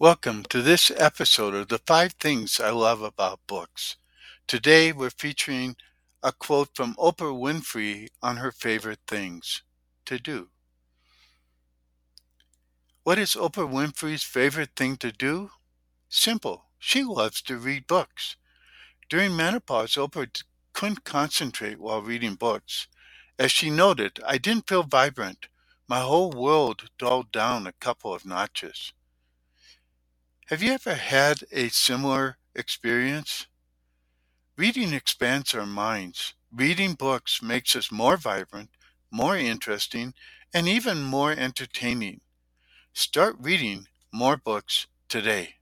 Welcome to this episode of the five things I love about books. Today we're featuring a quote from Oprah Winfrey on her favorite things to do. What is Oprah Winfrey's favorite thing to do? Simple. She loves to read books. During menopause, Oprah couldn't concentrate while reading books. As she noted, I didn't feel vibrant. My whole world dulled down a couple of notches. Have you ever had a similar experience? Reading expands our minds. Reading books makes us more vibrant, more interesting, and even more entertaining. Start reading more books today.